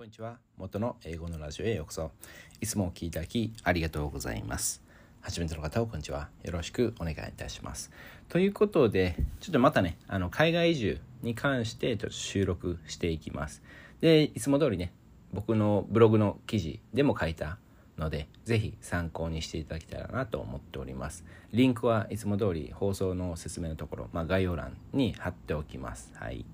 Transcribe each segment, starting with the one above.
こんにちは。元の英語のラジオへようこそ。いつもお聞きいただきありがとうございます。初めての方はこんにちは。よろしくお願いいたします。ということで、ちょっとまたね、あの、海外移住に関してちょっと収録していきます。で、いつも通りね、僕のブログの記事でも書いたので、ぜひ参考にしていただけたらなと思っております。リンクはいつも通り放送の説明のところ、まあ、概要欄に貼っておきます。はい。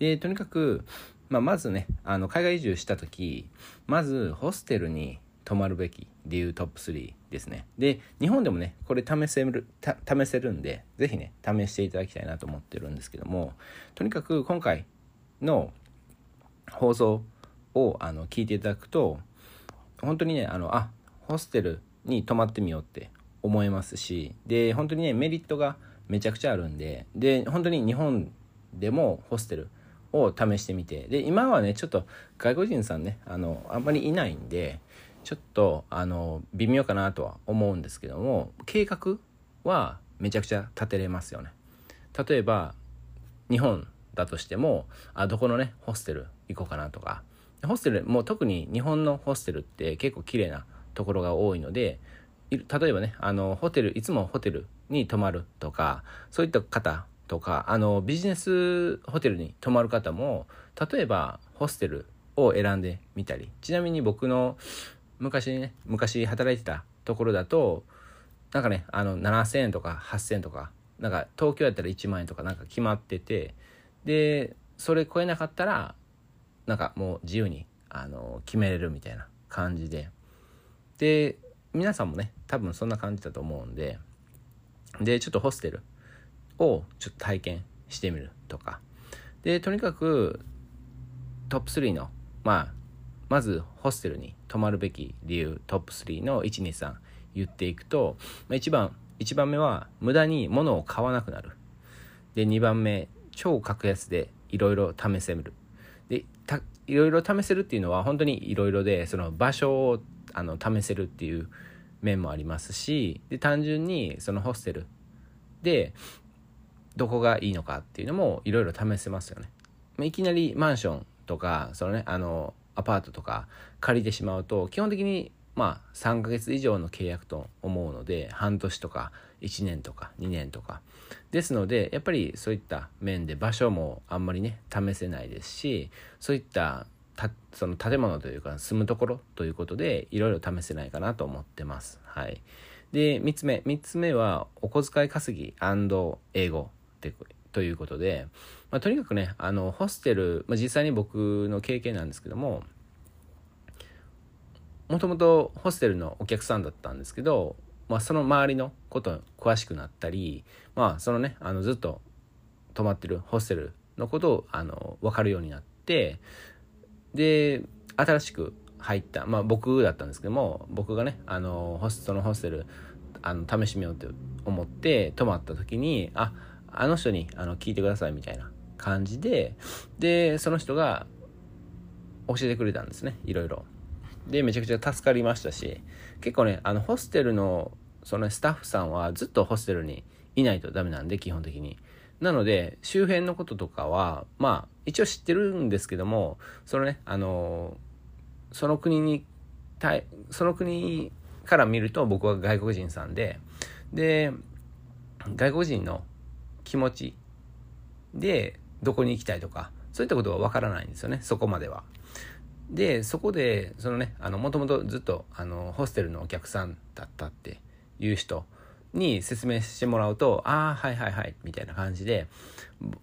で、とにかく、まあ、まずね、あの、海外移住した時、まずホステルに泊まるべき理由トップ3ですね。で、日本でもね、これ試せる、試せるんで、ぜひね、試していただきたいなと思ってるんですけども、とにかく今回の放送をあの聞いていただくと、本当にね、あの、あ、ホステルに泊まってみようって思いますし、で、本当にね、メリットがめちゃくちゃあるんで、で、本当に日本でもホステルを試してみて、で、今はね、ちょっと外国人さんね、あの、あんまりいないんで、ちょっと、あの、微妙かなとは思うんですけども、計画はめちゃくちゃ立てれますよね。例えば、日本だとしても、あ、どこのね、ホステル行こうかなとか、ホステル、もう特に日本のホステルって結構綺麗なところが多いので、例えばね、あの、ホテル、いつもホテルに泊まるとか、そういった方とか、あの、ビジネスホテルに泊まる方も、例えばホステルを選んでみたり、ちなみに僕の昔ね、昔働いてたところだと、なんかね、あの、7000円とか8000円とか、なんか東京やったら1万円とかなんか決まってて、で、それ超えなかったら、なんかもう自由に、あの、決めれるみたいな感じで。で、皆さんもね、多分そんな感じだと思うんで、で、ちょっとホステルをちょっと体験してみるとか。で、とにかくトップ3の、まあ、まずホステルに泊まるべき理由トップ3の1、2、3言っていくと、まあ、1番、1番目は無駄に物を買わなくなる。で、2番目、超格安でいろいろ試せる。で、いろいろ試せるっていうのは本当にいろいろで、その場所をあの試せるっていう面もありますし、で、単純にそのホステルでどこがいいのかっていうのもいろいろ試せますよね。まあ、いきなりマンションとか、そのね、あの、アパートとか借りてしまうと、基本的にまあ3ヶ月以上の契約と思うので、半年とか1年とか2年とか。ですので、やっぱりそういった面で場所もあんまりね、試せないですし、そういったその建物というか住むところということでいろいろ試せないかなと思ってます。はい。で、3つ目。3つ目はお小遣い稼ぎ英語ってということで、まあ、とにかくね、あの、ホステル、まあ、実際に僕の経験なんですけども、もともとホステルのお客さんだったんですけど、まあ、その周りのこと詳しくなったり、まあ、そのね、あの、ずっと泊まってるホステルのことを、あの、分かるようになって、で、新しく入った、まあ、僕だったんですけども、僕がね、あの、ホスそのホステル、あの、試してみようって思って泊まった時に、あ、あの人にあの聞いてくださいみたいな感じで、で、その人が教えてくれたんですね、いろいろ。で、めちゃくちゃ助かりましたし、結構ね、あの、ホステルの、そのスタッフさんはずっとホステルにいないとダメなんで、基本的に。なので、周辺のこととかは、まあ、一応知ってるんですけども、そのね、あの、その国に、その国から見ると僕は外国人さんで、で、外国人の気持ちでどこに行きたいとか、そういったことはわからないんですよね、そこまでは。で、そこで、そのね、もともとずっと、あの、ホステルのお客さんだったっていう人に説明してもらうと、ああ、はいはいはい、みたいな感じで、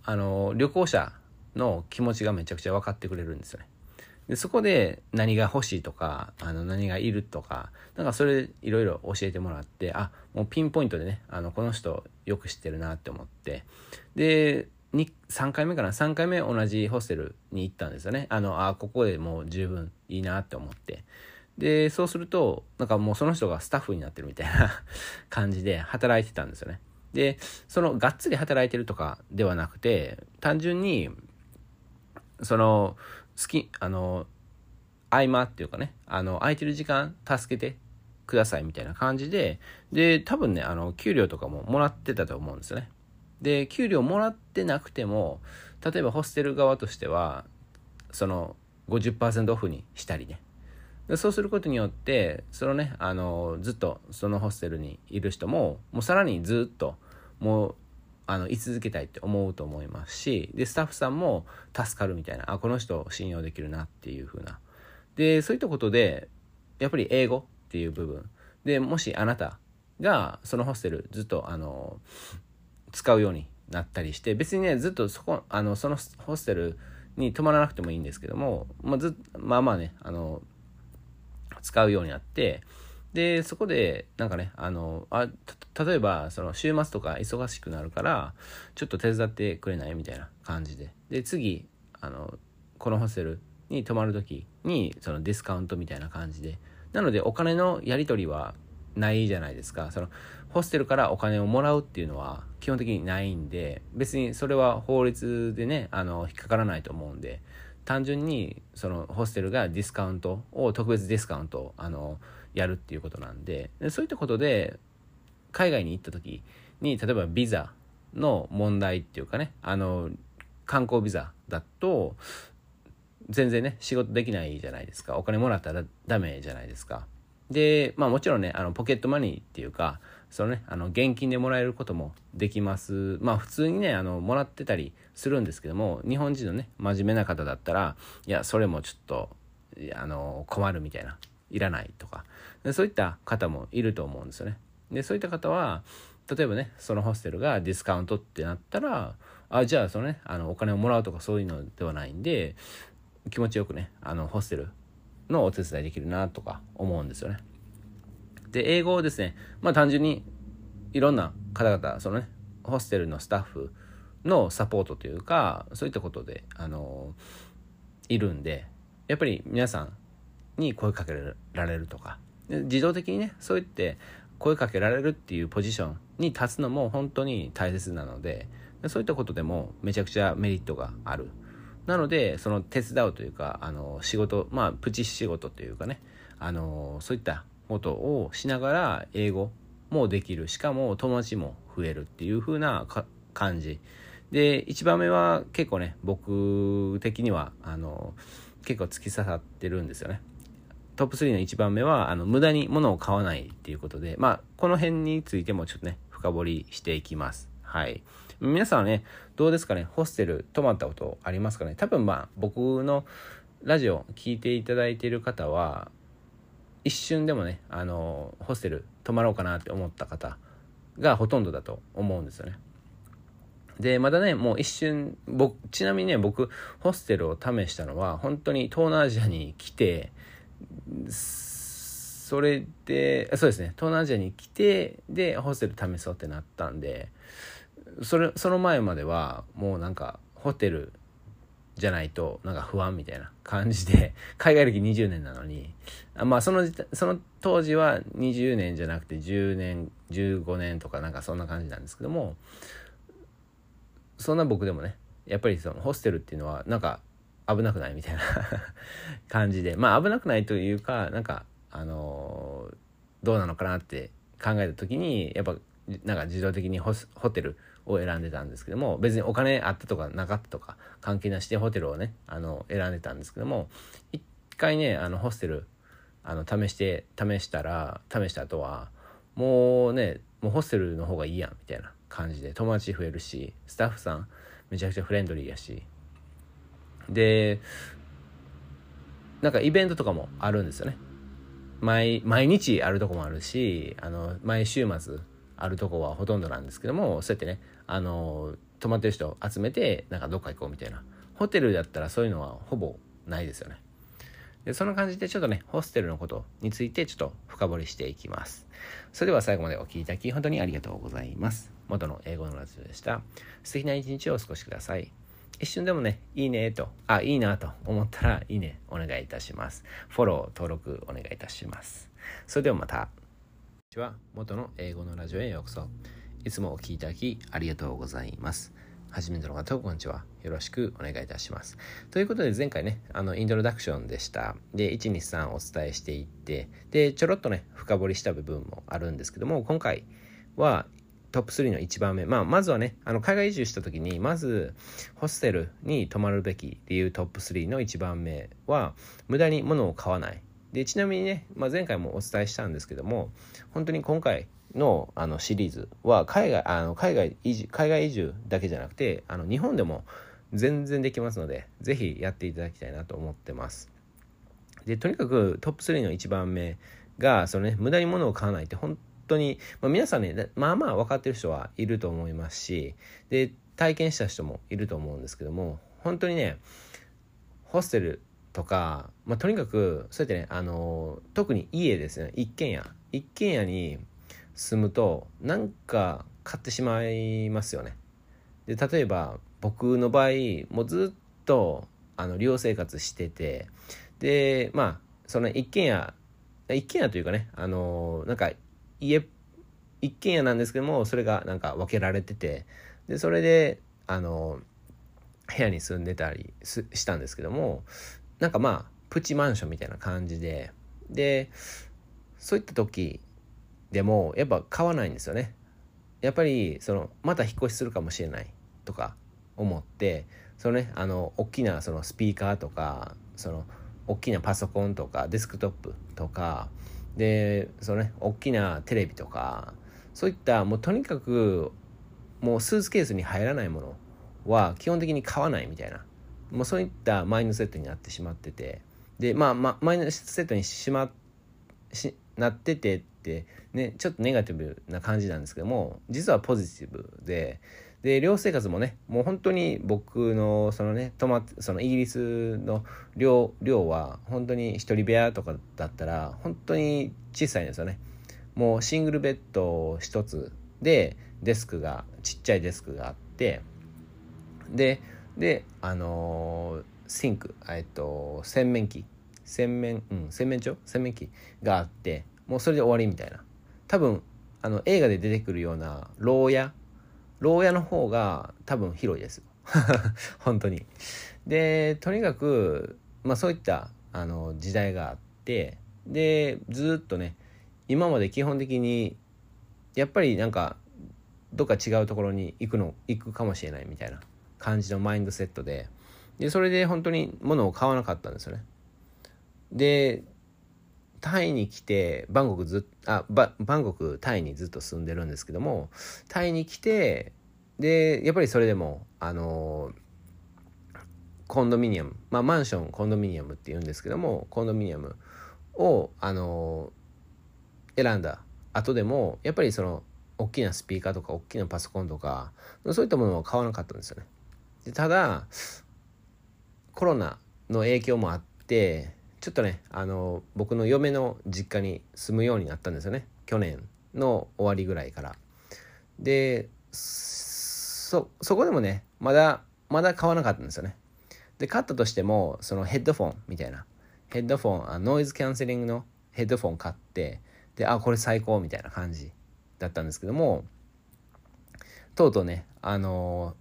あの、旅行者の気持ちがめちゃくちゃ分かってくれるんですよね。で、そこで何が欲しいとか、あの、何がいるとか、なんかそれいろいろ教えてもらって、あ、もうピンポイントでね、あの、この人よく知ってるなって思って、で、に3回目かな？3回目同じホステルに行ったんですよね。あのあここでもう十分いいなって思って。でそうするとなんかもうその人がスタッフになってるみたいな 感じで働いてたんですよね。でそのがっつり働いてるとかではなくて単純にその好きあの合間っていうかねあの空いてる時間助けてくださいみたいな感じでで多分ねあの給料とかももらってたと思うんですよね。で、給料もらってなくても、例えばホステル側としては、その、50%オフにしたりね。そうすることによってそのねあのずっとそのホステルにいる人ももうさらにずっともうあの居続けたいって思うと思いますしでスタッフさんも助かるみたいなあこの人信用できるなっていう風な。でそういったことでやっぱり英語っていう部分。でもしあなたがそのホステルずっとあの使うようになったりして別にねずっとそこあのそのホステルに泊まらなくてもいいんですけども、まあ、ずまあまあねあの使うようになってでそこでなんかねあのあ例えばその週末とか忙しくなるからちょっと手伝ってくれない？みたいな感じで。で次あのこのホステルに泊まる時にそのディスカウントみたいな感じで。なのでお金のやり取りはないじゃないですか。そのホステルからお金をもらうっていうのは基本的にないんで別にそれは法律でねあの引っかからないと思うんで単純にそのホステルがディスカウントを特別ディスカウントあのやるっていうことなんでそういったことで海外に行った時に例えばビザの問題っていうかねあの観光ビザだと全然ね仕事できないじゃないですか。お金もらったらダメじゃないですか。でまあもちろんねあのポケットマニーっていうかそのねあの現金でもらえることもできます。まあ普通にねあのもらってたりするんですけども日本人のね真面目な方だったらいやそれもちょっとあの困るみたいないらないとか。そういった方もいると思うんですよねでそういった方は例えばねそのホステルがディスカウントってなったらあじゃあそのねあのお金をもらうとかそういうのではないんで気持ちよくねあのホステルのお手伝いできるなとか思うんですよね。で英語をですねまあ単純にいろんな方々そのねホステルのスタッフのサポートというかそういったことであのいるんでやっぱり皆さんに声かけられるとか自動的にねそう言って声かけられるっていうポジションに立つのも本当に大切なのでそういったことでもめちゃくちゃメリットがある。なのでその手伝うというかあの仕事まあプチ仕事というかねあのそういったことをしながら英語もできる。しかも友達も増えるっていう風な感じ。で1番目は結構ね僕的にはあの結構突き刺さってるんですよね。トップ3の1番目はあの無駄に物を買わないっていうことでまあこの辺についてもちょっとね深掘りしていきます。はい。皆さんはねどうですかね？ホステル泊まったことありますかね？多分まあ僕のラジオ聞いていただいている方は一瞬でもねあのホステル泊まろうかなって思った方がほとんどだと思うんですよね。でまだねもう一瞬僕ちなみにね僕ホステルを試したのは本当に東南アジアに来てそれでそうですね。東南アジアに来てでホステル試そうってなったんでそれその前まではもうなんかホテルじゃないとなんか不安みたいな感じで 海外歴20年なのにあまあそのその当時は20年じゃなくて10年15年とかなんかそんな感じなんですけどもそんな僕でもねやっぱりそのホステルっていうのはなんか危なくないみたいな。感じで。まあ危なくないというかなんかあの、どうなのかなって考えた時にやっぱなんか自動的にホテルを選んでたんですけども別にお金あったとかなかったとか関係なしでホテルをねあの選んでたんですけども一回ねあのホステルあの試して試したら試した後はもうねもうホステルの方がいいやんみたいな感じで友達増えるしスタッフさんめちゃくちゃフレンドリーやしでなんかイベントとかもあるんですよね。毎毎日あるとこもあるしあの毎週末あるとこはほとんどなんですけどもそうやってねあの泊まってる人集めてなんかどっか行こうみたいな。ホテルだったらそういうのはほぼないですよね。でそんな感じでちょっとねホステルのことについてちょっと深掘りしていきます。それでは最後までお聴きいただき本当にありがとうございます。元の英語のラジオでした。素敵な一日をお過ごしください。一瞬でもね、いいねと、あ、いいなと思ったら、いいね、お願いいたします。フォロー、登録お願いいたします。それではまた。ちは元の英語のラジオへようこそいつもお聴きいただきありがとうございます初めての方こんにちはよろしくお願いいたしますということで前回ねあのイントロダクションでしたで123お伝えしていってでちょろっとね深掘りした部分もあるんですけども今回はトップ3の1番目、まあ、まずはねあの海外移住した時にまずホステルに泊まるべき理由トップ3の1番目は無駄に物を買わない。でちなみにね、まあ、前回もお伝えしたんですけども本当に今回のあのシリーズは海外あの海外移住海外移住だけじゃなくてあの日本でも全然できますのでぜひやっていただきたいなと思ってます。でとにかくトップ3の1番目がその、ね、無駄に物を買わないって本当に、まあ、皆さんねまあまあ分かってる人はいると思いますしで体験した人もいると思うんですけども本当にねホステルとか、まあ、とにかくそうやってねあの特に家ですね。一軒家。一軒家に住むとなんか買ってしまいますよね。で例えば僕の場合もうずっとあの寮生活しててでまあその一軒家一軒家というかねあのなんか家一軒家なんですけどもそれがなんか分けられててでそれであの部屋に住んでたりしたんですけどもなんかまあプチマンションみたいな感じででそういった時でもやっぱ買わないんですよね。やっぱりそのまた引っ越しするかもしれないとか思ってそのねあの大きなそのスピーカーとかその大きなパソコンとかデスクトップとかでそのね大きなテレビとかそういったもうとにかくもうスーツケースに入らないものは基本的に買わないみたいな。もうそういったマインドセットになってしまってて。でまあ、ま、マインドセットにしましなっててってねちょっとネガティブな感じなんですけども実はポジティブでで寮生活もねもう本当に僕のそのね泊まってそのイギリスの寮寮は本当に一人部屋とかだったら本当に小さいんですよね。もうシングルベッド一つでデスクがちっちゃいデスクがあってでであのー、シンクえっと洗面器洗面うん洗面所？洗面器があってもうそれで終わりみたいな。多分あの映画で出てくるような牢屋牢屋の方が多分広いです 本当に。でとにかく、まあ、そういったあの時代があってでずっとね今まで基本的にやっぱりなんかどっか違うところに行くの行くかもしれないみたいな感じのマインドセットで。でそれで本当に物を買わなかったんですよね。でタイに来てバンコクずあババンコクタイにずっと住んでるんですけどもタイに来てでやっぱりそれでもあのコンドミニアムまあマンションコンドミニアムって言うんですけどもコンドミニアムをあの選んだ後でもやっぱりその大きなスピーカーとか大きなパソコンとかそういったものを買わなかったんですよね。でただコロナの影響もあってちょっとねあの僕の嫁の実家に住むようになったんですよね。去年の終わりぐらいから。でそそこでもねまだまだ買わなかったんですよね。で買ったとしてもそのヘッドフォンみたいな。ヘッドフォンあノイズキャンセリングのヘッドフォン買ってであこれ最高みたいな感じだったんですけどもとうとうねあの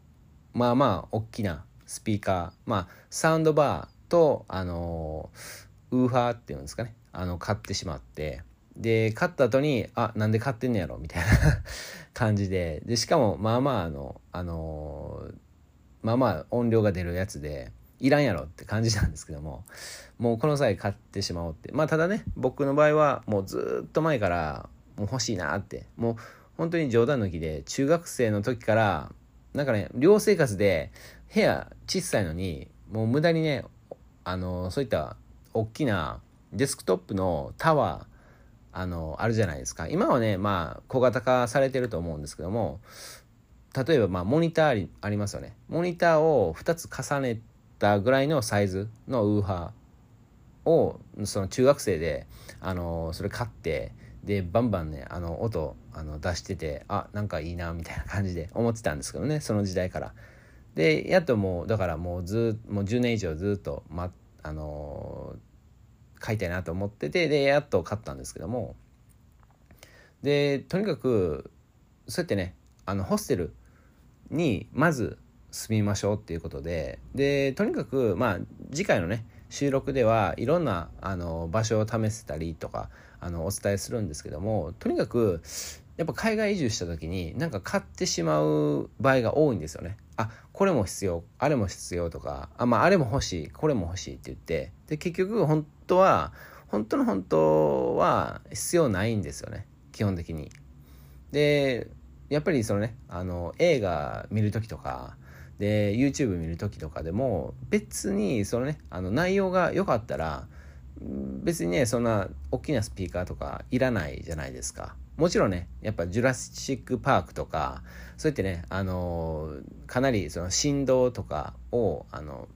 ー、まあまあ大きなスピーカーまあサウンドバーとあのーウーファーっていうんですかね。あの買ってしまって。で買った後にあなんで買ってんのやろ？みたいな 感じで。でしかもまあまああのあのまあまあ音量が出るやつでいらんやろって感じなんですけども。もうこの際買ってしまおうって。まあただね僕の場合はもうずっと前からもう欲しいなって。もう本当に冗談抜きで中学生の時からなんかね寮生活で部屋小さいのにもう無駄にねあのそういった大きなデスクトップのタワーあのあるじゃないですか。今はねまあ小型化されてると思うんですけども例えばまあモニターありますよね。モニターを2つ重ねたぐらいのサイズのウーハーをその中学生であのそれ買ってでバンバンねあの音あの出しててあなんかいいなみたいな感じで思ってたんですけどねその時代から。でやっともうだからもうずもう10年以上ずっと、ま、あの買いたいなと思っててでやっと買ったんですけども。でとにかくそうやってねあのホステルにまず住みましょうっていうことででとにかくまあ次回のね収録ではいろんなあの場所を試せたりとかあのお伝えするんですけどもとにかくやっぱ海外移住した時になんか買ってしまう場合が多いんですよね。あこれも必要あれも必要とかあ,、まあ、あれも欲しいこれも欲しいって言ってで結局本当は本当の本当は必要ないんですよね基本的に。でやっぱりそのねあの映画見る時とかで YouTube 見る時とかでも別にそのねあの内容が良かったら別にねそんな大きなスピーカーとかいらないじゃないですか。もちろんねやっぱジュラシック・パークとかそうやってねあのかなりその振動とかをあの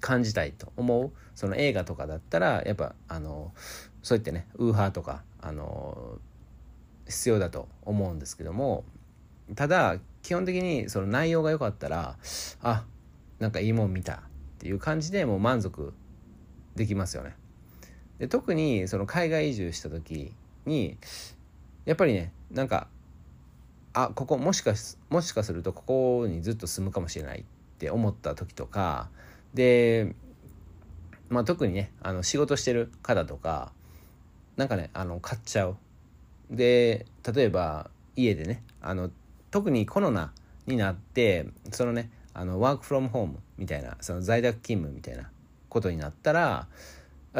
感じたいと思うその映画とかだったらやっぱあのそうやってねウーハーとかあの必要だと思うんですけどもただ基本的にその内容が良かったらあなんかいいもん見たっていう感じでもう満足できますよね。で特にその海外移住した時にやっぱりねなんかあここもしかもしかするとここにずっと住むかもしれないって思った時とかで、まあ、特にねあの仕事してる方とかなんかねあの買っちゃう。で例えば家でねあの特にコロナになってそのねあのワークフロムホームみたいなその在宅勤務みたいなことになったら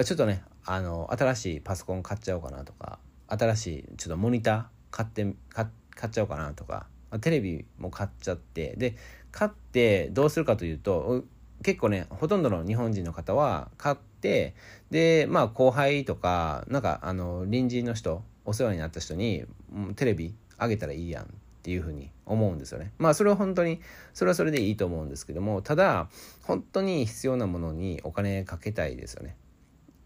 ちょっとねあの新しいパソコン買っちゃおうかなとか新しいちょっとモニター買って買っちゃおうかなとかテレビも買っちゃってで買ってどうするかというと結構ねほとんどの日本人の方は買ってでまあ後輩とかなんかあの隣人の人お世話になった人にテレビあげたらいいやんっていうふうに思うんですよね。まあそれは本当にそれはそれでいいと思うんですけどもただ本当に必要なものにお金かけたいですよね。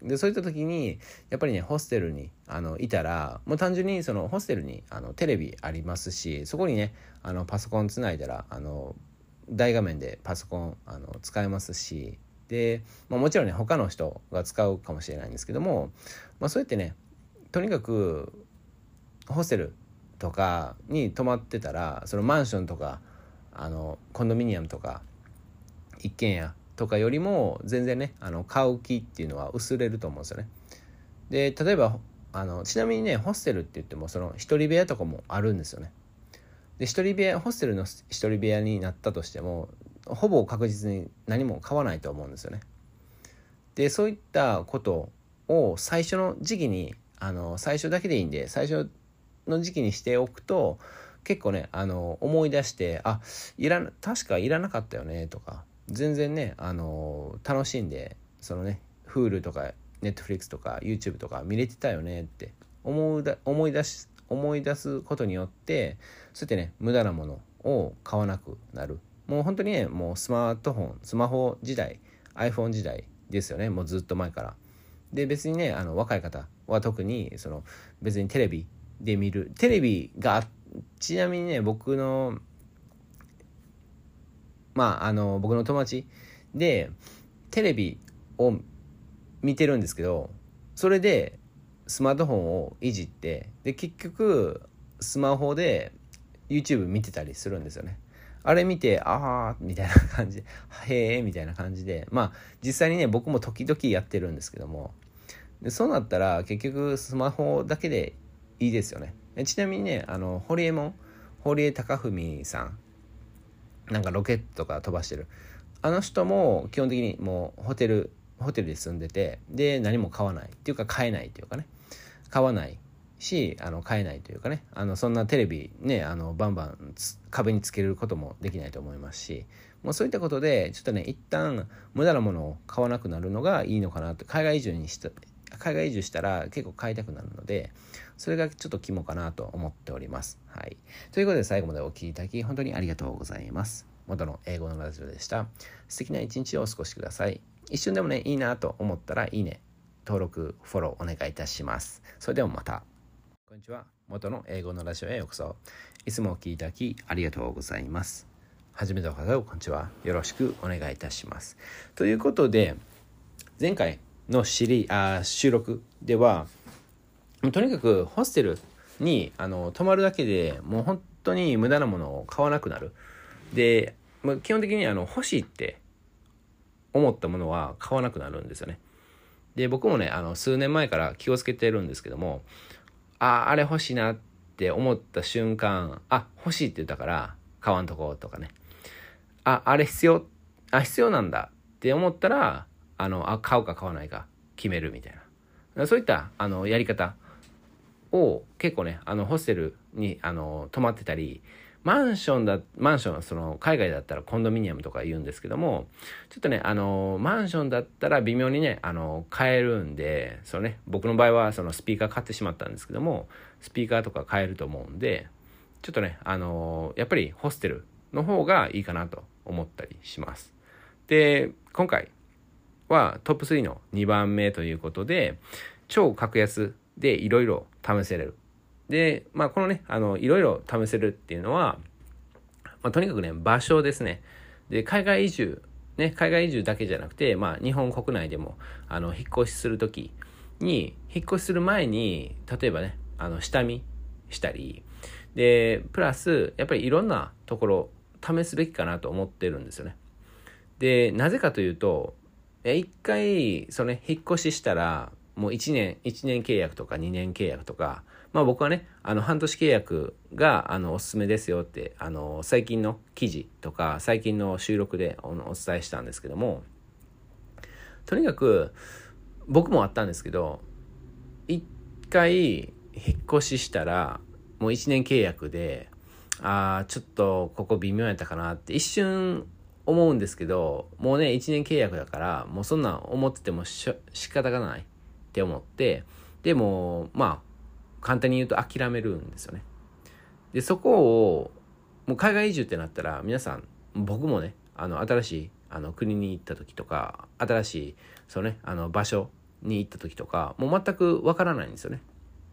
でそういった時にやっぱりねホステルにあのいたらもう単純にそのホステルにあのテレビありますしそこにねあのパソコンつないだらあの大画面でパソコンあの使えますしで、まあ、もちろんね他の人が使うかもしれないんですけども、まあ、そうやってねとにかくホステルとかに泊まってたらそのマンションとかあのコンドミニアムとか一軒家とかよりも全然ねあの買う気っていうのは薄れると思うんですよね。で例えばあのちなみにねホステルって言ってもその一人部屋とかもあるんですよね。で一人部屋ホステルの一人部屋になったとしてもほぼ確実に何も買わないと思うんですよね。でそういったことを最初の時期にあの最初だけでいいんで最初の時期にしておくと結構ねあの思い出してあいら確かいらなかったよねとか全然ねあの楽しんでそのね Hulu とか Netflix とか YouTube とか見れてたよねって思うだ思い出し思い出すことによってそうやってね無駄なものを買わなくなる。もう本当にねもうスマートフォンスマホ時代 iPhone 時代ですよねもうずっと前から。で別にねあの若い方は特にその別にテレビで見る。テレビがちなみにね僕のまああの僕の友達でテレビを見てるんですけどそれでスマートフォンをいじってで結局スマホで YouTube 見てたりするんですよね。あれ見て、ああ、みたいな感じで、へえ、みたいな感じで、まあ、実際にね、僕も時々やってるんですけども、でそうなったら、結局、スマホだけでいいですよね。ちなみにね、あの、ホリエモン、堀江貴文さん、なんかロケットとか飛ばしてる。あの人も基本的にもうホテル、ホテルで住んでて、で、何も買わない。っていうか買えないっていうかね。買わないし、あの、買えないというかね。あの、そんなテレビね、あの、バンバン壁につけることもできないと思いますし、もうそういったことで、ちょっとね、一旦無駄なものを買わなくなるのがいいのかなと。海外移住にした海外移住したら結構買いたくなるので、それがちょっと肝かなと思っております。はい。ということで最後までお聴きいただき本当にありがとうございます。元の英語のラジオでした。素敵な一日をお過ごしください。一瞬でもね、いいなと思ったらいいね、登録、フォローお願いいたします。それではまた。こんにちは。元の英語のラジオへようこそ。いつもお聴きいただきありがとうございます。初めての方はこんにちは。よろしくお願いいたします。ということで、前回のシリあ収録ではとにかくホステルにあの泊まるだけでもう本当に無駄なものを買わなくなる。で、まあ、基本的にあの欲しいって思ったものは買わなくなるんですよね。で僕もねあの数年前から気をつけてるんですけどもあああれ欲しいなって思った瞬間あ欲しいって言ったから買わんとこうとかね。ああれ必要あ必要なんだって思ったらあのあ買うか買わないか決めるみたいな。そういったあのやり方を結構ねあのホステルにあの泊まってたりマンションだマンションはその海外だったらコンドミニアムとか言うんですけどもちょっとねあのマンションだったら微妙にねあの買えるんでそのね僕の場合はそのスピーカー買ってしまったんですけどもスピーカーとか買えると思うんでちょっとねあのやっぱりホステルの方がいいかなと思ったりします。で今回はトップ3の2番目ということで超格安でいろいろ試せれるで、まあ、このね、あの、いろいろ試せるっていうのは、まあ、とにかくね、場所ですね。で、海外移住、ね、海外移住だけじゃなくて、まあ、日本国内でも、あの、引っ越しするときに、引っ越しする前に、例えばね、あの、下見したり、で、プラス、やっぱりいろんなところ、試すべきかなと思ってるんですよね。で、なぜかというと、一回、そのね、引っ越ししたら、もう1年、1年契約とか2年契約とか、まあ僕はね、あの半年契約があのおすすめですよって、あの最近の記事とか最近の収録でお伝えしたんですけども、とにかく僕もあったんですけど、一回引っ越ししたらもう1年契約で、ああ、ちょっとここ微妙やったかなって一瞬思うんですけど、もうね、1年契約だから、もうそんなん思っててもし仕方がない。って思って、でも、まあ、簡単に言うと諦めるんですよね。で、そこを、もう海外移住ってなったら、皆さん、僕もね、あの、新しい、あの、国に行った時とか、新しい、そのね、あの、場所に行った時とか、もう全くわからないんですよね。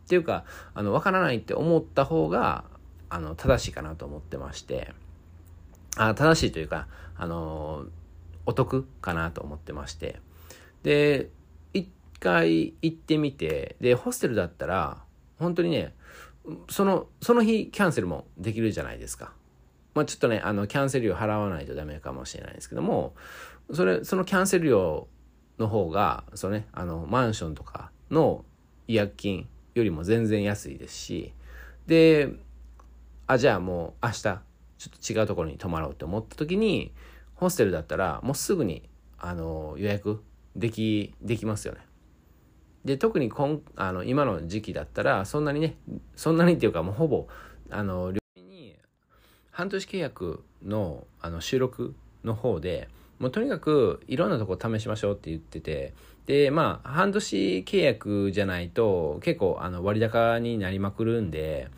っていうか、あの、わからないって思った方が、あの、正しいかなと思ってまして、あ正しいというか、あの、お得かなと思ってまして、で、回行ってみて、で、ホステルだったら、本当にね、その、その日キャンセルもできるじゃないですか。まあちょっとね、あの、キャンセル料払わないとダメかもしれないですけども、それ、そのキャンセル料の方が、そのね、あの、マンションとかの違約金よりも全然安いですし、で、あ、じゃあもう明日、ちょっと違うところに泊まろうって思った時に、ホステルだったらもうすぐに、あの、予約でき、できますよね。で特に今あの今の時期だったらそんなにねそんなにっていうかもうほぼあの両に半年契約のあの収録の方でもうとにかくいろんなとこ試しましょうって言っててでまあ半年契約じゃないと結構あの割高になりまくるんで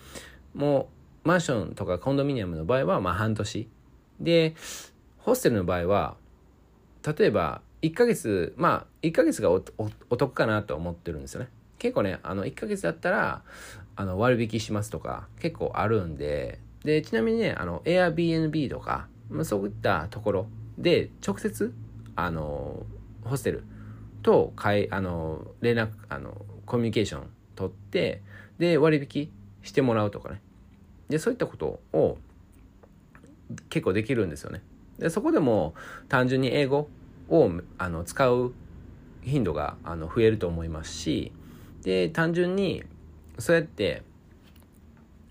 もうマンションとかコンドミニアムの場合はまあ半年。でホステルの場合は例えば1ヶ月、まあ、1ヶ月がお得かなと思ってるんですよね。結構ね、あの、1ヶ月だったら、あの、割引しますとか、結構あるんで、で、ちなみにね、あの、Airbnb とか、まあ、そういったところで、直接、あの、ホステルと、かい、あの、連絡、あの、コミュニケーション取って、で、割引してもらうとかね。で、そういったことを結構できるんですよね。で、そこでも単純に英語をあの使う頻度があの増えると思いますしで単純にそうやって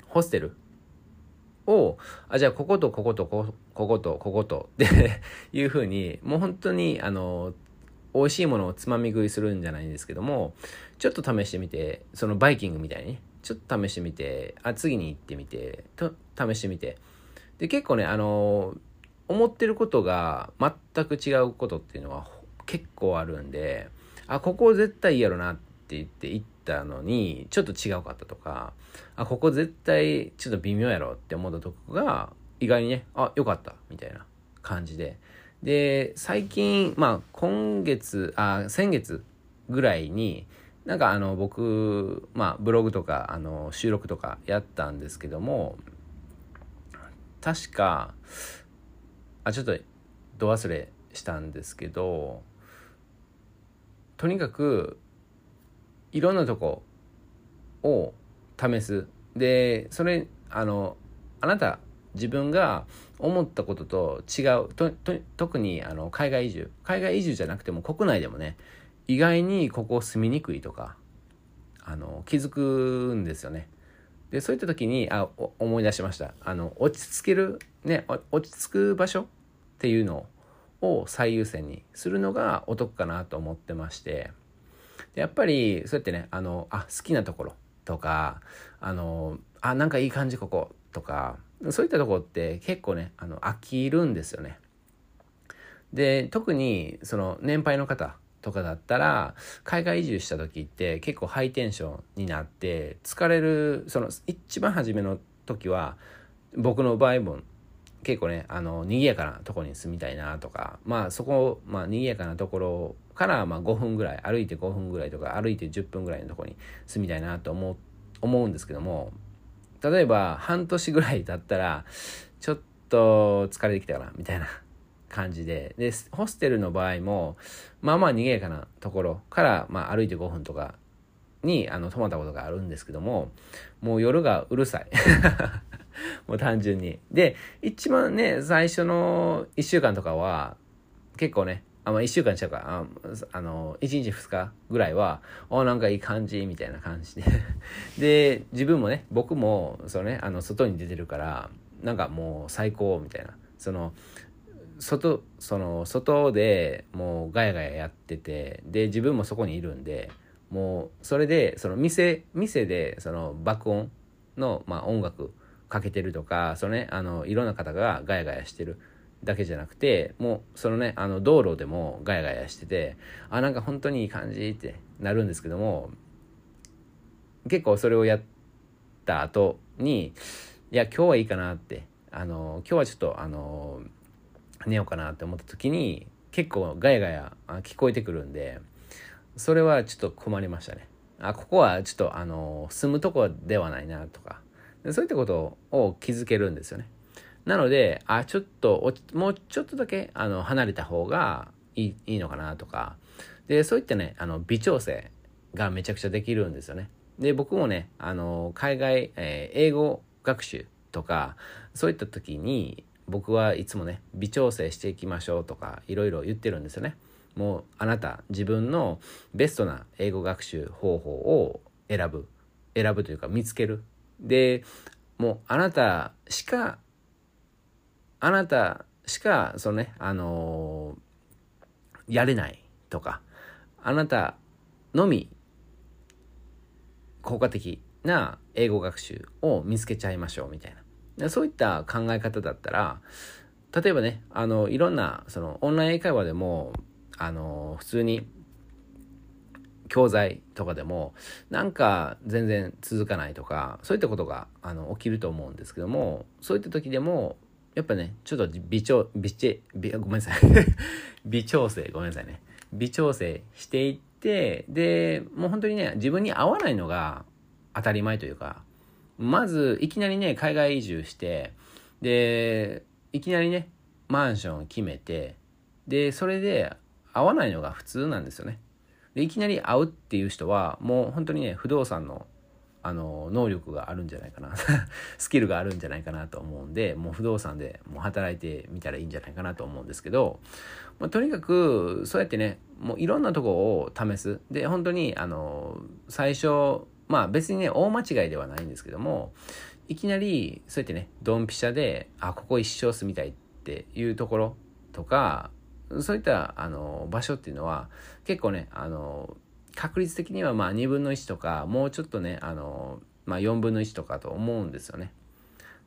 ホステルをあじゃあこことこことこことこことって いうふうにもう本当にあの美味しいものをつまみ食いするんじゃないんですけどもちょっと試してみてそのバイキングみたいにちょっと試してみてあ次に行ってみてと試してみて。で結構ねあの思ってることが全く違うことっていうのは結構あるんであここ絶対いいやろなって言って行ったのにちょっと違うかったとかあここ絶対ちょっと微妙やろって思ったとこが意外にねあよかったみたいな感じで。で最近まあ今月あ先月ぐらいになんかあの僕まあブログとかあの収録とかやったんですけども確かあちょっとど忘れしたんですけどとにかくいろんなとこを試す。でそれあのあなた自分が思ったことと違う。と特にあの海外移住。海外移住じゃなくても国内でもね意外にここ住みにくいとかあの気づくんですよね。でそういった時にあ思い出しました。あの落ち着けるね落ち着く場所っていうのを最優先にするのがお得かなと思ってましてやっぱりそうやってねあのあ好きなところとかあのあなんかいい感じこことかそういったとこって結構ねあの飽きるんですよね。で特にその年配の方とかだったら海外移住した時って結構ハイテンションになって疲れるその一番初めの時は僕の場合も結構ねあの賑やかなとこに住みたいなとかまあそこ、まあ、賑やかなところからまあ5分ぐらい歩いて5分ぐらいとか歩いて10分ぐらいのとこに住みたいなと思思うんですけども例えば半年ぐらいだったらちょっと疲れてきたかなみたいな感じで。でホステルの場合もまあまあ賑やかなところから、まあ、歩いて5分とかにあの泊まったことがあるんですけどももう夜がうるさい。もう単純に。で一番ね最初の1週間とかは結構ねあ、まあ、1週間ちゃうか。ああの1日2日ぐらいはあなんかいい感じみたいな感じで。で自分もね僕もそのねあの外に出てるからなんかもう最高みたいな。その外その外でもうガヤガヤやっててで自分もそこにいるんでもうそれでその店店でその爆音の、まあ、音楽かけてるとかその、ね、あのいろんな方がガヤガヤしてるだけじゃなくてもうそのねあの道路でもガヤガヤしててあなんか本当にいい感じってなるんですけども結構それをやった後にいや今日はいいかなってあの今日はちょっとあの寝ようかなって思った時に結構ガヤガヤ聞こえてくるんでそれはちょっと困りましたね。あここはちょっとあの住むとこではないなとかそういったことを気づけるんですよね。なのであちょっともうちょっとだけあの離れた方がいいいいのかなとか。でそういったねあの微調整がめちゃくちゃできるんですよね。で僕もねあの海外、えー、英語学習とかそういった時に僕はいつもね微調整していきましょうとかいろいろ言ってるんですよね。もうあなた自分のベストな英語学習方法を選ぶ。選ぶというか見つけるでもうあなたしかあなたしかそのねあのー、やれないとかあなたのみ効果的な英語学習を見つけちゃいましょうみたいな。そういった考え方だったら例えばねあのいろんなそのオンライン英会話でもあの普通に教材とかでもなんか全然続かないとかそういったことがあの起きると思うんですけどもそういった時でもやっぱねちょっと微調微チ微ごめんなさい。微調整ごめんなさいね。微調整していってでもう本当にね自分に合わないのが当たり前というかまずいきなりね海外移住してでいきなりねマンション決めてでそれで合わないのが普通なんですよね。でいきなり会うっていう人はもう本当にね不動産のあの能力があるんじゃないかな。スキルがあるんじゃないかなと思うんでもう不動産でもう働いてみたらいいんじゃないかなと思うんですけど、まあ、とにかくそうやってねもういろんなとこを試す。で本当にあの最初まあ別にね大間違いではないんですけどもいきなりそうやってねドンピシャであここ一生住みたいっていうところとかそういったあの場所っていうのは結構ねあの確率的にはまあ2分の1とかもうちょっとねあの、まあ、4分の1とかと思うんですよね。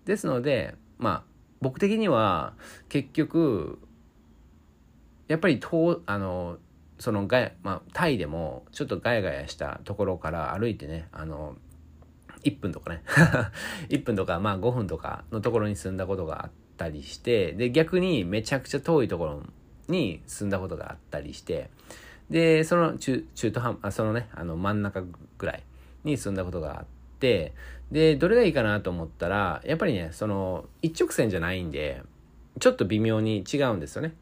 ですのでまあ僕的には結局やっぱりとあのそのガヤ、まあ、タイでもちょっとガヤガヤしたところから歩いてねあの1分とかね 1分とかまあ5分とかのところに住んだことがあったりしてで逆にめちゃくちゃ遠いところに住んだことがあったりして、で、その中、中途半端、そのね、あの真ん中ぐらいに住んだことがあって、で、どれがいいかなと思ったら、やっぱりね、その、一直線じゃないんで、ちょっと微妙に違うんですよね。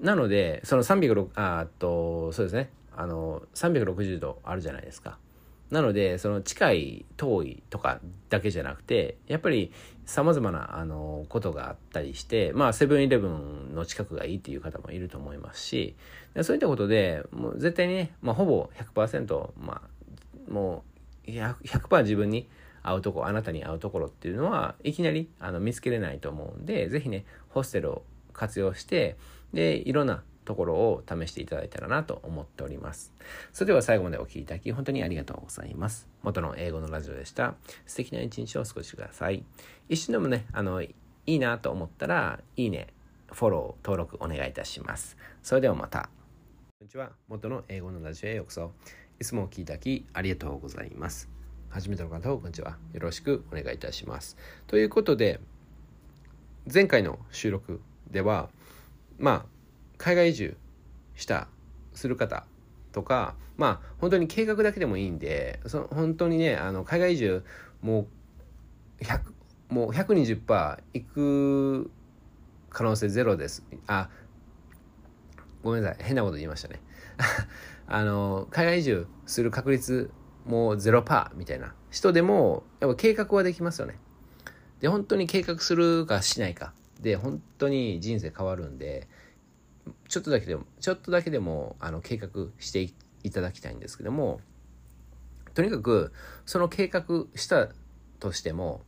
なので、その306、あっと、そうですね、あの、360度あるじゃないですか。なので、その近い、遠いとかだけじゃなくて、やっぱり様々な、あの、ことがあったりして、まあ、セブンイレブンの近くがいいっていう方もいると思いますし、そういったことで、もう絶対にね、まあ、ほぼ100%、まあ、もう100、100自分に会うとこあなたに会うところっていうのはいきなりあの見つけれないと思うんで是非ねホステルを活用してでいろんなところを試していただいたらなと思っております。それでは最後までお聴きいただき本当にありがとうございます。元の英語のラジオでした。素敵な一日をお過ごしください。一瞬でもね、あの、いいなと思ったら、いいね、フォロー、登録お願いいたします。それではまた。こんにちは。元の英語のラジオへようこそ。いつもお聴きいただきありがとうございます。初めての方こんにちは。よろしくお願いいたします。ということで、前回の収録では、まあ、海外移住したする方とかまあ本当に計画だけでもいいんでその本当にねあの海外移住もう100もう120%行く可能性ゼロです。あごめんなさい変なこと言いましたね。あの海外移住する確率もう0%みたいな人でもやっぱ計画はできますよね。で本当に計画するかしないかで本当に人生変わるんでちょっとだけでもちょっとだけでもあの計画していただきたいんですけどもとにかくその計画したとしても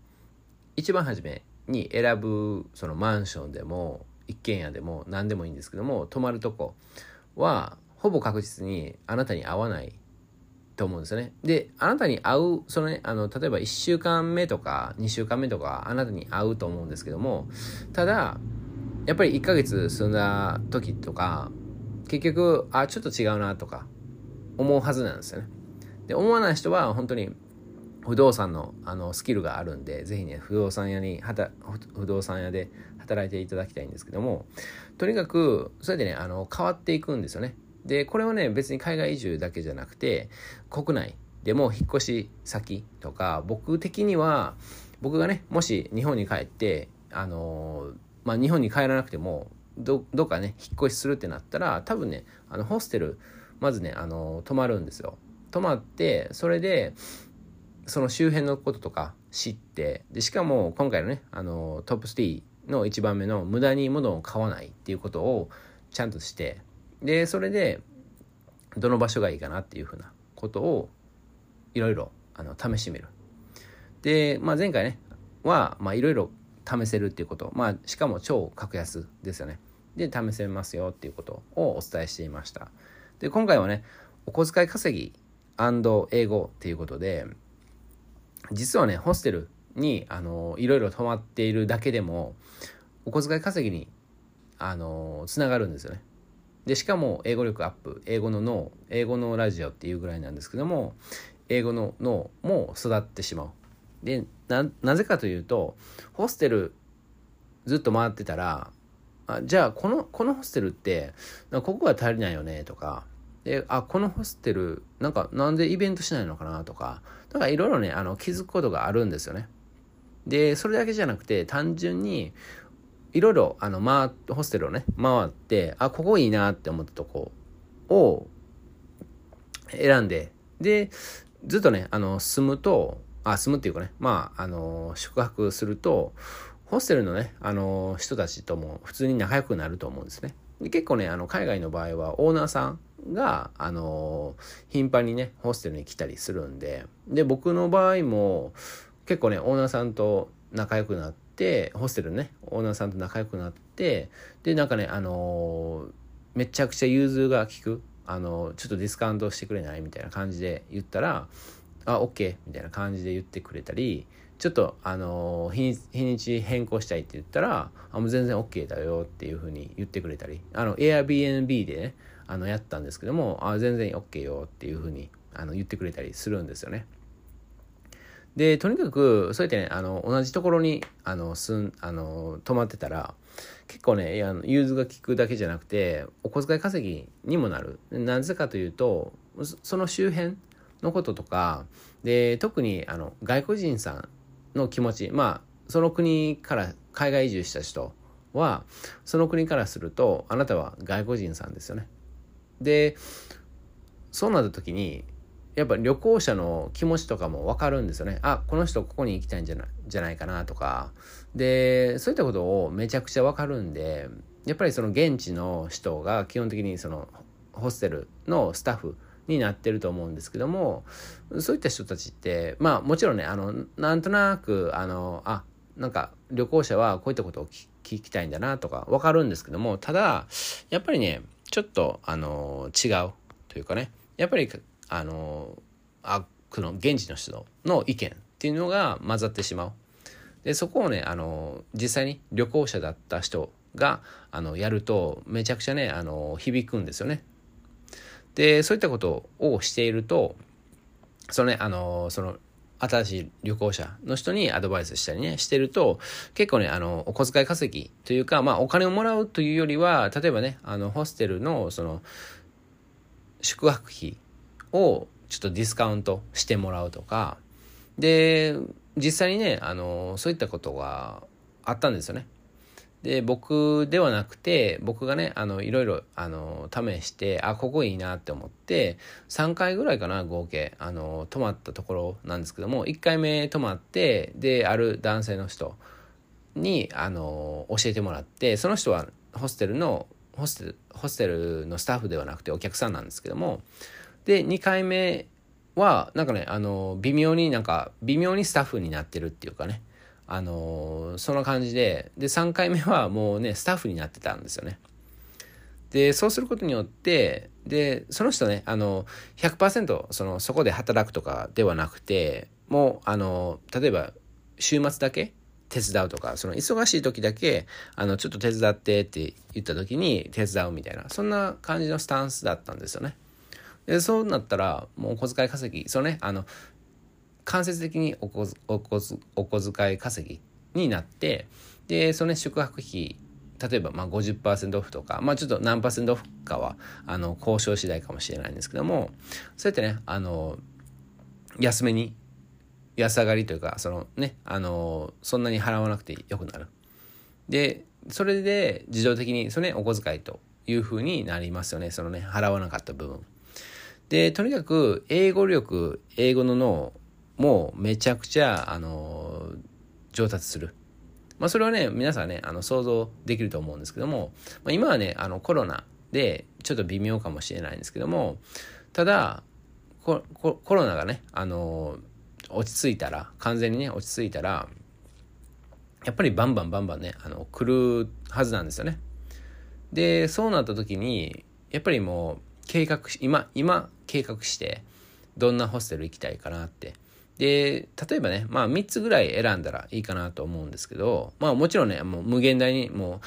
一番初めに選ぶそのマンションでも一軒家でも何でもいいんですけども泊まるとこはほぼ確実にあなたに合わないと思うんですよね。で、あなたに合う、そのね、あの、例えば1週間目とか2週間目とかあなたに合うと思うんですけども、ただ、やっぱり1ヶ月住んだ時とか結局あちょっと違うなとか思うはずなんですよね。で思わない人は本当に不動産のあのスキルがあるんでぜひね不動産屋に不動産屋で働いていただきたいんですけどもとにかくそれでねあの変わっていくんですよね。でこれはね別に海外移住だけじゃなくて国内でも引っ越し先とか僕的には僕がねもし日本に帰ってあのまあ、日本に帰らなくてもどどっかね引っ越しするってなったら多分ねあのホステルまずねあの泊まるんですよ。泊まってそれでその周辺のこととか知ってでしかも今回のねあのトップ3の1番目の無駄に物を買わないっていうことをちゃんとしてでそれでどの場所がいいかなっていうふうなことをいろいろ試してみる。で、まあ、前回ねはいろいろ試せるっていうこと、まあ、しかも超格安ですよね。で、試せますよっていうことをお伝えしていました。で、今回はね、お小遣い稼ぎ英語っていうことで、実はね、ホステルに、あの、いろいろ泊まっているだけでも、お小遣い稼ぎに、あの、つながるんですよね。で、しかも、英語力アップ、英語の脳、英語のラジオっていうぐらいなんですけども、英語の脳も育ってしまう。でなぜかというとホステルずっと回ってたらあじゃあこのこのホステルってここが足りないよねとかであこのホステルなんかなんでイベントしないのかなとかだからいろいろねあの気づくことがあるんですよね。でそれだけじゃなくて単純にいろいろあの、ま、ホステルをね回ってあここいいなって思ったとこを選んででずっとねあの進むとあ、住むっていうかね、まあ、あの、宿泊すると、ホステルのね、あの、人たちとも普通に仲良くなると思うんですね。で結構ね、あの、海外の場合はオーナーさんが、あの、頻繁にね、ホステルに来たりするんで、で、僕の場合も、結構ね、オーナーさんと仲良くなって、ホステルね、オーナーさんと仲良くなって、で、なんかね、あの、めちゃくちゃ融通が利く、あの、ちょっとディスカウントしてくれないみたいな感じで言ったら、あ、OK みたいな感じで言ってくれたり、ちょっと、あの日、日にち変更したいって言ったら、あ、もう全然 OK だよっていうふうに言ってくれたり、あの、Airbnb でね、あの、やったんですけども、あ、全然 OK よっていうふうに、あの、言ってくれたりするんですよね。で、とにかく、そうやってね、あの、同じところに、あの、すん、あの、泊まってたら、結構ね、融通が利くだけじゃなくて、お小遣い稼ぎにもなる。なぜかというと、その周辺、のこととかで特にあの外国人さんの気持ちまあその国から海外移住した人はその国からするとあなたは外国人さんですよね。でそうなった時にやっぱ旅行者の気持ちとかも分かるんですよね。あこの人ここに行きたいんじゃないじゃないかなとかでそういったことをめちゃくちゃ分かるんでやっぱりその現地の人が基本的にそのホステルのスタッフになってると思うんですけどもそういった人たちってまあもちろんねあのなんとなくあのあなんか旅行者はこういったことを聞きたいんだなとか分かるんですけどもただやっぱりねちょっとあの違うというかねやっぱりあのあこの現地の人の意見っていうのが混ざってしまう。でそこをねあの実際に旅行者だった人があのやるとめちゃくちゃねあの響くんですよね。でそういったことをしているとそのねあのその新しい旅行者の人にアドバイスしたりねしてると結構ねあのお小遣い稼ぎというかまあお金をもらうというよりは例えばねあのホステルのその宿泊費をちょっとディスカウントしてもらうとかで実際にねあのそういったことがあったんですよね。で僕ではなくて僕がねあのいろいろあの試してあここいいなって思って3回ぐらいかな合計。あの泊まったところなんですけども1回目泊まってである男性の人にあの教えてもらってその人はホステルのホステルホステルのスタッフではなくてお客さんなんですけどもで2回目はなんかねあの微妙になんか微妙にスタッフになってるっていうかね。あのその感じでで3回目はもうねスタッフになってたんですよね。でそうすることによってでその人ねあの100%そのそこで働くとかではなくてもうあの例えば週末だけ手伝うとかその忙しい時だけあのちょっと手伝ってって言った時に手伝うみたいなそんな感じのスタンスだったんですよね。でそうなったらもう小遣い稼ぎそのねあの間接的にお小お小遣い稼ぎになってでその、ね、宿泊費例えばまあ50%オフとか、まあ、ちょっと何パーセントオフかはあの交渉次第かもしれないんですけどもそうやってねあの安めに安上がりというかそのねあのそんなに払わなくてよくなる。でそれで自動的にその、ね、お小遣いというふうになりますよねそのね払わなかった部分。でとにかく英語力英語の脳もうめちゃくちゃ、あの上達する。まあ、それはね、皆さんね、あの想像できると思うんですけども、まあ、今はね、あのコロナでちょっと微妙かもしれないんですけども、ただ、コロナがね、あの落ち着いたら、完全にね、落ち着いたら、やっぱりバンバンバンバンね、あの来るはずなんですよね。で、そうなった時に、やっぱりもう計画し、今、今計画して、どんなホステル行きたいかなってで、例えばね、まあ3つぐらい選んだらいいかなと思うんですけど、まあもちろんね、もう無限大にもう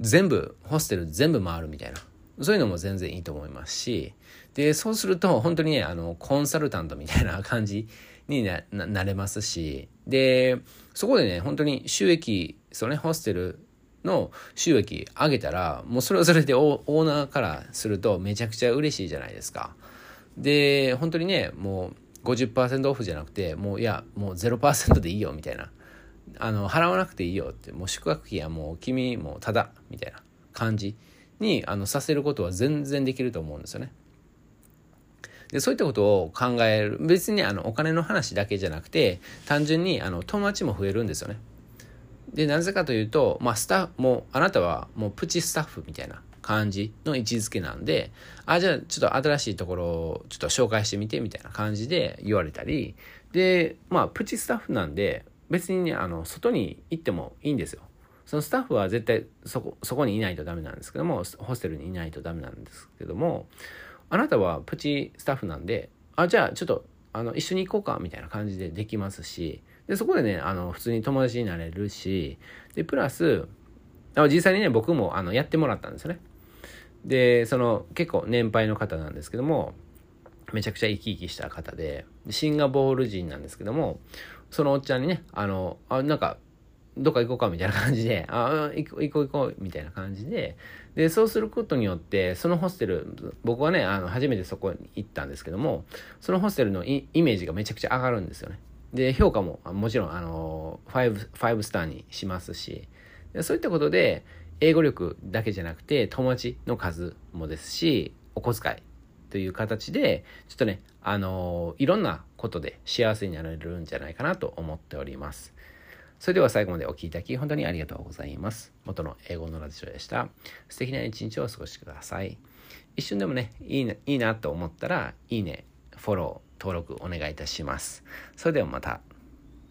全部、ホステル全部回るみたいな、そういうのも全然いいと思いますし、で、そうすると本当にね、あの、コンサルタントみたいな感じにななれますし、で、そこでね、本当に収益、そのね、ホステルの収益上げたら、もうそれはそれでオーナーからするとめちゃくちゃ嬉しいじゃないですか。で、本当にね、もう、50%オフじゃなくてもういやもう0%でいいよみたいなあの払わなくていいよってもう宿泊費はもう君もただみたいな感じにあのさせることは全然できると思うんですよね。でそういったことを考える別にあのお金の話だけじゃなくて単純にあの友達も増えるんですよね。でなぜかというと、まあ、スタッフもうあなたはもうプチスタッフみたいな感じの位置づけなんで、あ、じゃあちょっと新しいところをちょっと紹介してみてみたいな感じで言われたり、で、まあ、プチスタッフなんで、別にね、あの、外に行ってもいいんですよ。そのスタッフは絶対そこ、そこにいないとダメなんですけども、ホステルにいないとダメなんですけども、あなたはプチスタッフなんで、あ、じゃあちょっと、あの、一緒に行こうか、みたいな感じでできますし、で、そこでね、あの、普通に友達になれるし、で、プラス、実際にね、僕もあのやってもらったんですよね。でその結構年配の方なんですけどもめちゃくちゃ生き生きした方でシンガポール人なんですけどもそのおっちゃんにねあのあなんかどっか行こうかみたいな感じで、ああ行こう行こう行こうみたいな感じで、で、そうすることによって、そのホステル、僕はね、あの、初めてそこに行ったんですけども、そのホステルのイメージがめちゃくちゃ上がるんですよね。で、評価ももちろん、あの、5、5スターにしますし、そういったことで、英語力だけじゃなくて友達の数もですしお小遣いという形でちょっとねあのいろんなことで幸せになれるんじゃないかなと思っておりますそれでは最後までお聴きいただき本当にありがとうございます元の英語のラジオでした素敵な一日をお過ごしください一瞬でもね、いいな、いいなと思ったら、いいね、フォロー、登録お願いいたします。それではまた。